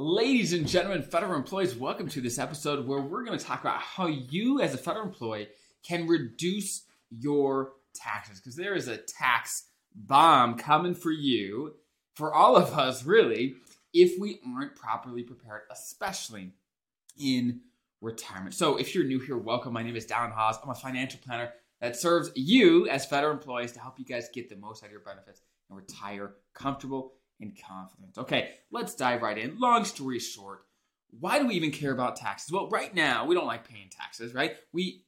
Ladies and gentlemen, federal employees, welcome to this episode where we're going to talk about how you, as a federal employee, can reduce your taxes because there is a tax bomb coming for you, for all of us, really, if we aren't properly prepared, especially in retirement. So, if you're new here, welcome. My name is Dallin Haas. I'm a financial planner that serves you as federal employees to help you guys get the most out of your benefits and retire comfortable and confident. Okay, let's dive right in. Long story short, why do we even care about taxes? Well, right now, we don't like paying taxes, right? We,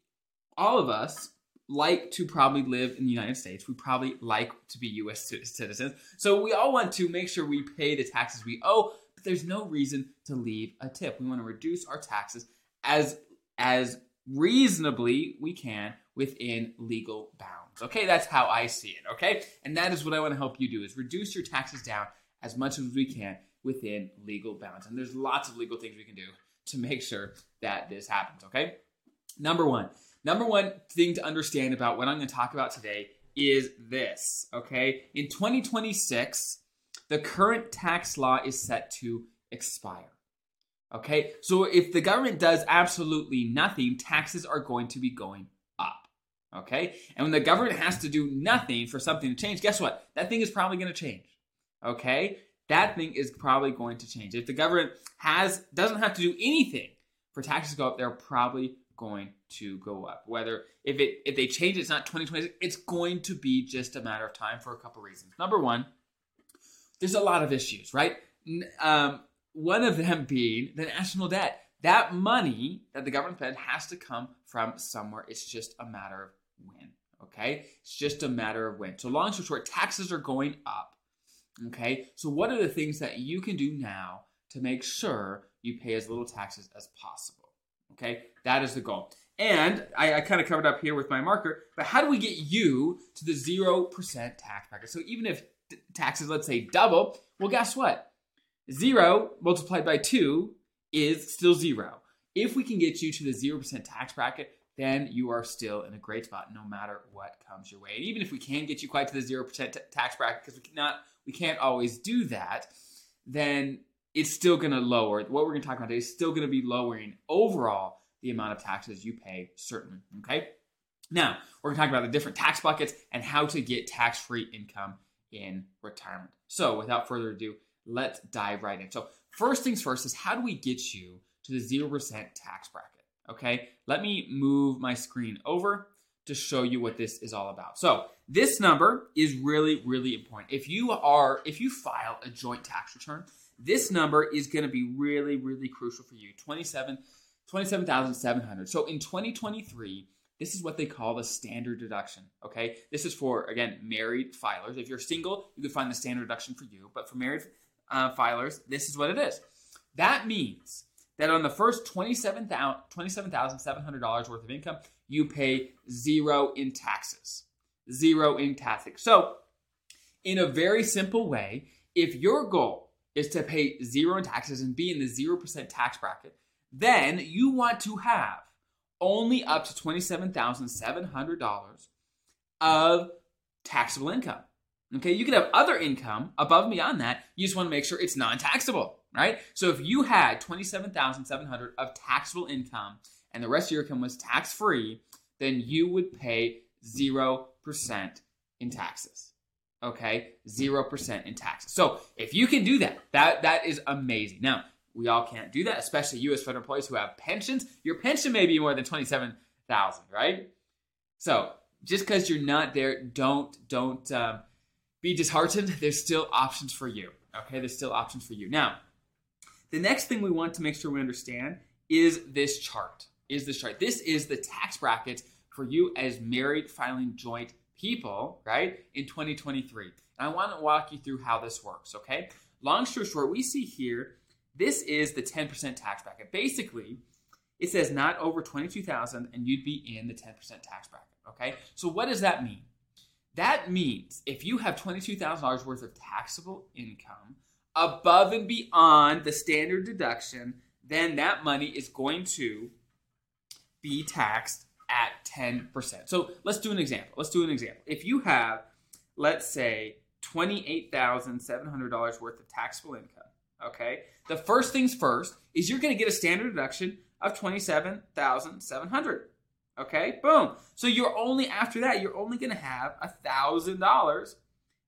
all of us, like to probably live in the United States. We probably like to be US citizens. So we all want to make sure we pay the taxes we owe, but there's no reason to leave a tip. We want to reduce our taxes as as reasonably we can within legal bounds. Okay, that's how I see it, okay? And that is what I want to help you do is reduce your taxes down as much as we can within legal bounds. And there's lots of legal things we can do to make sure that this happens, okay? Number one, number one thing to understand about what I'm going to talk about today is this, okay? In 2026, the current tax law is set to expire. Okay, so if the government does absolutely nothing, taxes are going to be going up. Okay, and when the government has to do nothing for something to change, guess what? That thing is probably going to change okay, that thing is probably going to change. If the government has doesn't have to do anything for taxes to go up, they're probably going to go up. Whether if it if they change it's not 2026, it's going to be just a matter of time for a couple reasons. Number one, there's a lot of issues, right? Um, one of them being the national debt. That money that the government spends has to come from somewhere. It's just a matter of when. Okay, it's just a matter of when. So long story short, taxes are going up Okay, so what are the things that you can do now to make sure you pay as little taxes as possible? Okay, that is the goal. And I, I kind of covered up here with my marker, but how do we get you to the 0% tax bracket? So even if t- taxes, let's say, double, well, guess what? Zero multiplied by two is still zero. If we can get you to the 0% tax bracket, then you are still in a great spot no matter what comes your way. And even if we can get you quite to the 0% t- tax bracket, because we cannot we can't always do that, then it's still going to lower. What we're going to talk about today is still going to be lowering overall the amount of taxes you pay, certainly. Okay. Now, we're going to talk about the different tax buckets and how to get tax free income in retirement. So, without further ado, let's dive right in. So, first things first is how do we get you to the 0% tax bracket? Okay. Let me move my screen over to show you what this is all about. So this number is really, really important. If you are, if you file a joint tax return, this number is going to be really, really crucial for you. 27, 27,700. So in 2023, this is what they call the standard deduction. Okay, this is for again married filers. If you're single, you can find the standard deduction for you. But for married uh, filers, this is what it is. That means that on the first $27,700 $27, worth of income, you pay zero in taxes. Zero in taxes. So, in a very simple way, if your goal is to pay zero in taxes and be in the 0% tax bracket, then you want to have only up to $27,700 of taxable income. Okay, you could have other income above and beyond that. You just want to make sure it's non taxable, right? So if you had 27700 of taxable income and the rest of your income was tax free, then you would pay 0% in taxes. Okay? 0% in taxes. So if you can do that, that that is amazing. Now, we all can't do that, especially as federal employees who have pensions. Your pension may be more than 27,000, right? So, just because you're not there, don't don't um, be disheartened. There's still options for you. Okay, there's still options for you. Now, the next thing we want to make sure we understand is this chart. Is this chart? This is the tax bracket for you as married filing joint people, right, in 2023. And I want to walk you through how this works, okay? Long story short, we see here, this is the 10% tax bracket. Basically, it says not over 22,000 and you'd be in the 10% tax bracket, okay? So what does that mean? That means if you have $22,000 worth of taxable income above and beyond the standard deduction, then that money is going to be taxed at 10%. So let's do an example. Let's do an example. If you have, let's say, $28,700 worth of taxable income, Okay, the first things first is you're going to get a standard deduction of twenty-seven thousand seven hundred. Okay, boom. So you're only after that you're only going to have a thousand dollars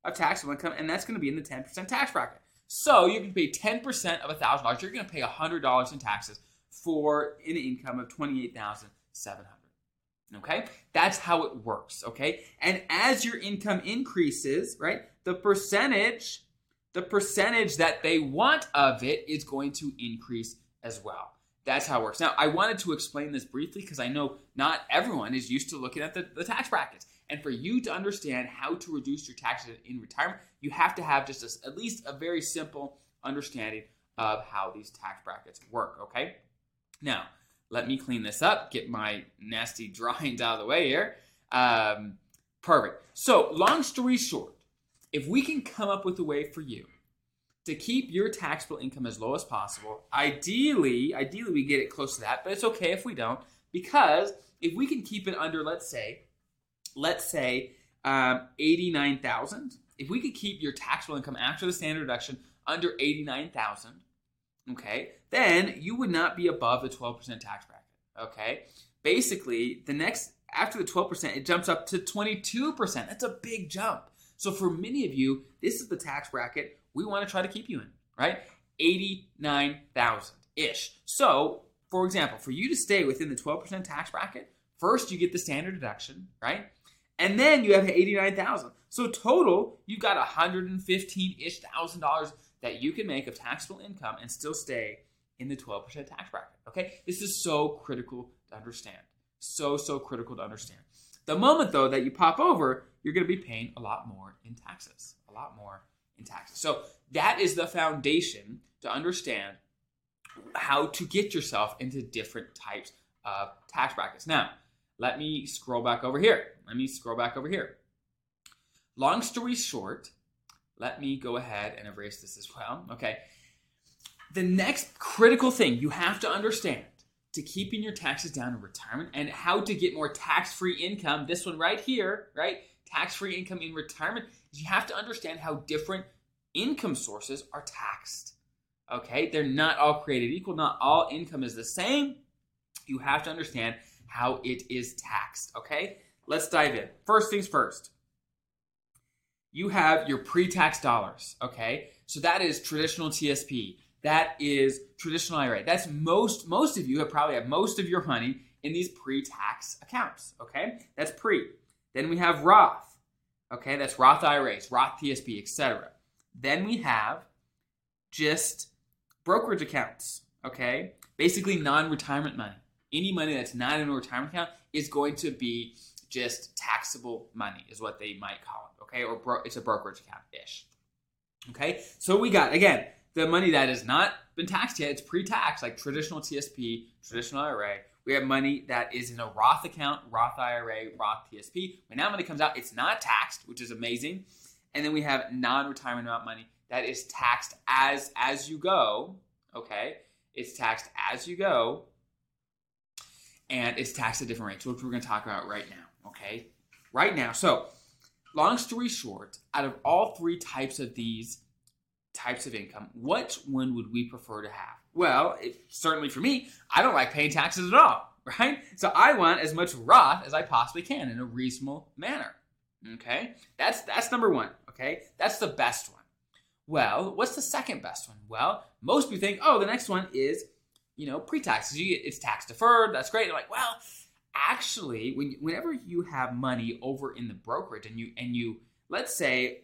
of taxable income, and that's going to be in the ten percent tax bracket. So you can pay ten percent of a thousand dollars. You're going to pay hundred dollars in taxes for an income of twenty-eight thousand seven hundred. Okay, that's how it works. Okay, and as your income increases, right, the percentage, the percentage that they want of it is going to increase as well. That's how it works. Now, I wanted to explain this briefly because I know not everyone is used to looking at the, the tax brackets. And for you to understand how to reduce your taxes in retirement, you have to have just a, at least a very simple understanding of how these tax brackets work. Okay. Now, let me clean this up, get my nasty drawings out of the way here. Um, perfect. So, long story short, if we can come up with a way for you to keep your taxable income as low as possible, ideally, ideally we get it close to that, but it's okay if we don't, because if we can keep it under, let's say, let's say um, 89,000, if we could keep your taxable income after the standard deduction under 89,000, okay, then you would not be above the 12% tax bracket. Okay, basically, the next after the 12%, it jumps up to 22%. That's a big jump. So for many of you, this is the tax bracket we want to try to keep you in, right? 89,000 ish. So, for example, for you to stay within the 12% tax bracket, first you get the standard deduction, right? And then you have 89,000. So total, you've got 115 ish thousand dollars that you can make of taxable income and still stay in the 12% tax bracket. Okay? This is so critical to understand. So, so critical to understand. The moment, though, that you pop over, you're going to be paying a lot more in taxes. A lot more in taxes. So, that is the foundation to understand how to get yourself into different types of tax brackets. Now, let me scroll back over here. Let me scroll back over here. Long story short, let me go ahead and erase this as well. Okay. The next critical thing you have to understand to keeping your taxes down in retirement and how to get more tax free income, this one right here, right? Tax free income in retirement, is you have to understand how different income sources are taxed. Okay? They're not all created equal, not all income is the same. You have to understand how it is taxed. Okay? Let's dive in. First things first you have your pre-tax dollars, okay? So that is traditional TSP. That is traditional IRA. That's most most of you have probably have most of your money in these pre-tax accounts, okay? That's pre. Then we have Roth. Okay, that's Roth IRAs, Roth TSP, etc. Then we have just brokerage accounts, okay? Basically non-retirement money. Any money that's not in a retirement account is going to be just taxable money is what they might call it okay, or bro- it's a brokerage account ish. Okay, so we got again the money that has not been taxed yet. It's pre-tax, like traditional TSP, traditional IRA. We have money that is in a Roth account, Roth IRA, Roth TSP. When that money comes out, it's not taxed, which is amazing. And then we have non-retirement amount money that is taxed as as you go. Okay, it's taxed as you go, and it's taxed at different rates, which we're going to talk about right now. Okay, right now. So long story short, out of all three types of these types of income, which one would we prefer to have? Well, it, certainly for me, I don't like paying taxes at all, right? So I want as much Roth as I possibly can in a reasonable manner. Okay, that's that's number one. Okay, that's the best one. Well, what's the second best one? Well, most people think, oh, the next one is, you know, pre-tax. You get, it's tax deferred. That's great. They're like, well, actually when whenever you have money over in the brokerage and you and you let's say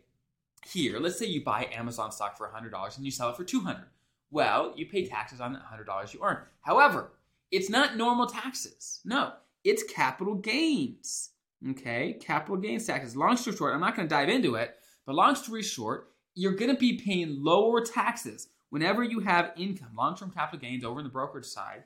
here let's say you buy amazon stock for $100 and you sell it for 200 well you pay taxes on that $100 you earn however it's not normal taxes no it's capital gains okay capital gains taxes long story short i'm not going to dive into it but long story short you're going to be paying lower taxes whenever you have income long-term capital gains over in the brokerage side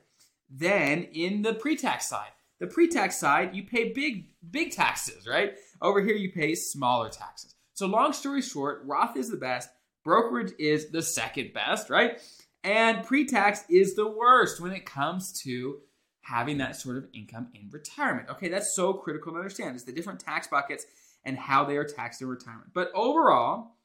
than in the pre-tax side the pre-tax side, you pay big, big taxes, right? Over here, you pay smaller taxes. So long story short, Roth is the best, brokerage is the second best, right? And pre-tax is the worst when it comes to having that sort of income in retirement. Okay, that's so critical to understand. It's the different tax buckets and how they are taxed in retirement. But overall,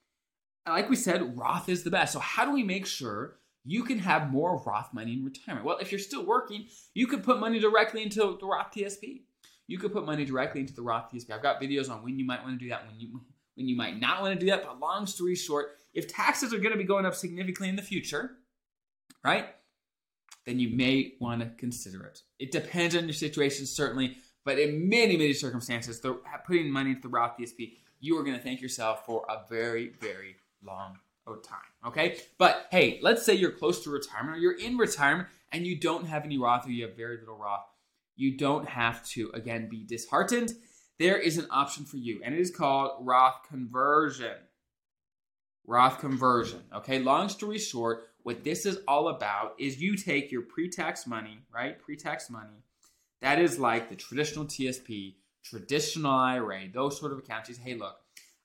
like we said, Roth is the best. So, how do we make sure you can have more Roth money in retirement? Well, if you're still working, you could put money directly into the Roth TSP. You could put money directly into the Roth TSP. I've got videos on when you might want to do that, when you when you might not want to do that. But long story short, if taxes are going to be going up significantly in the future, right? Then you may want to consider it. It depends on your situation, certainly, but in many, many circumstances, the, putting money into the Roth TSP, you are going to thank yourself for a very, very long time. Okay, but hey, let's say you're close to retirement or you're in retirement and you don't have any Roth or you have very little Roth. You don't have to again be disheartened. There is an option for you, and it is called Roth conversion. Roth conversion. Okay, long story short, what this is all about is you take your pre tax money, right? Pre tax money. That is like the traditional TSP, traditional IRA, those sort of accounts. You say, hey, look,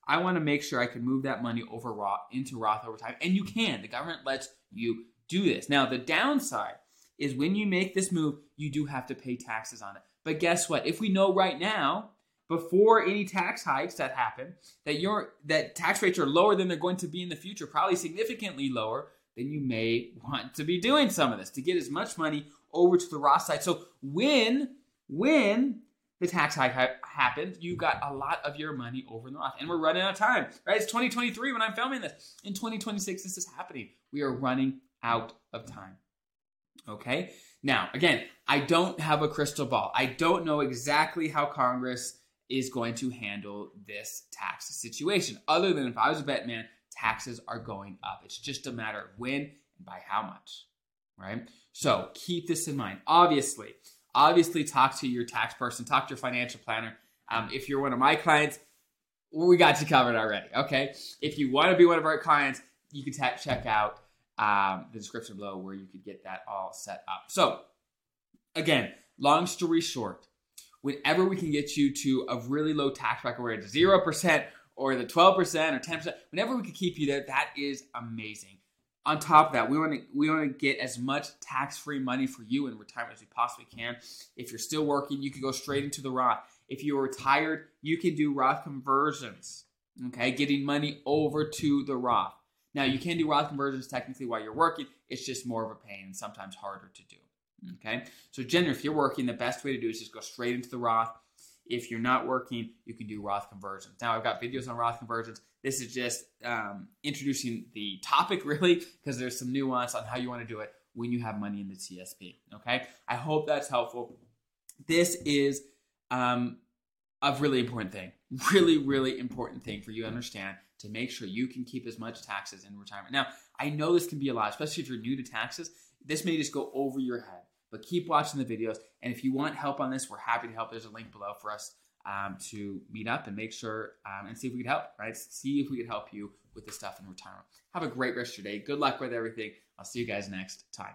I want to make sure I can move that money over Roth into Roth over time. And you can. The government lets you do this. Now, the downside is when you make this move, you do have to pay taxes on it. But guess what? If we know right now, before any tax hikes that happen, that your that tax rates are lower than they're going to be in the future, probably significantly lower, then you may want to be doing some of this to get as much money over to the Roth side. So when when the tax hike ha- happened, you got a lot of your money over in the Roth. And we're running out of time, right? It's 2023 when I'm filming this. In 2026, this is happening. We are running out of time. Okay? Now, again, I don't have a crystal ball. I don't know exactly how Congress is going to handle this tax situation, other than if I was a bet man, taxes are going up. It's just a matter of when and by how much, right? So keep this in mind. Obviously, obviously talk to your tax person, talk to your financial planner. Um, if you're one of my clients, we got you covered already. Okay. If you want to be one of our clients, you can t- check out um, the description below where you could get that all set up. So, again, long story short, whenever we can get you to a really low tax bracket where it's zero percent or the twelve percent or ten percent, whenever we can keep you there, that is amazing on top of that, we want to we want to get as much tax free money for you in retirement as we possibly can. If you're still working, you can go straight into the Roth. If you're retired, you can do Roth conversions. Okay, getting money over to the Roth. Now you can do Roth conversions technically while you're working. It's just more of a pain and sometimes harder to do. Okay, so generally, if you're working, the best way to do is just go straight into the Roth. If you're not working, you can do Roth conversions. Now, I've got videos on Roth conversions. This is just um, introducing the topic, really, because there's some nuance on how you want to do it when you have money in the TSP. Okay, I hope that's helpful. This is um, a really important thing, really, really important thing for you to understand to make sure you can keep as much taxes in retirement. Now, I know this can be a lot, especially if you're new to taxes. This may just go over your head. But keep watching the videos. And if you want help on this, we're happy to help. There's a link below for us um, to meet up and make sure um, and see if we could help, right? See if we could help you with the stuff in retirement. Have a great rest of your day. Good luck with everything. I'll see you guys next time.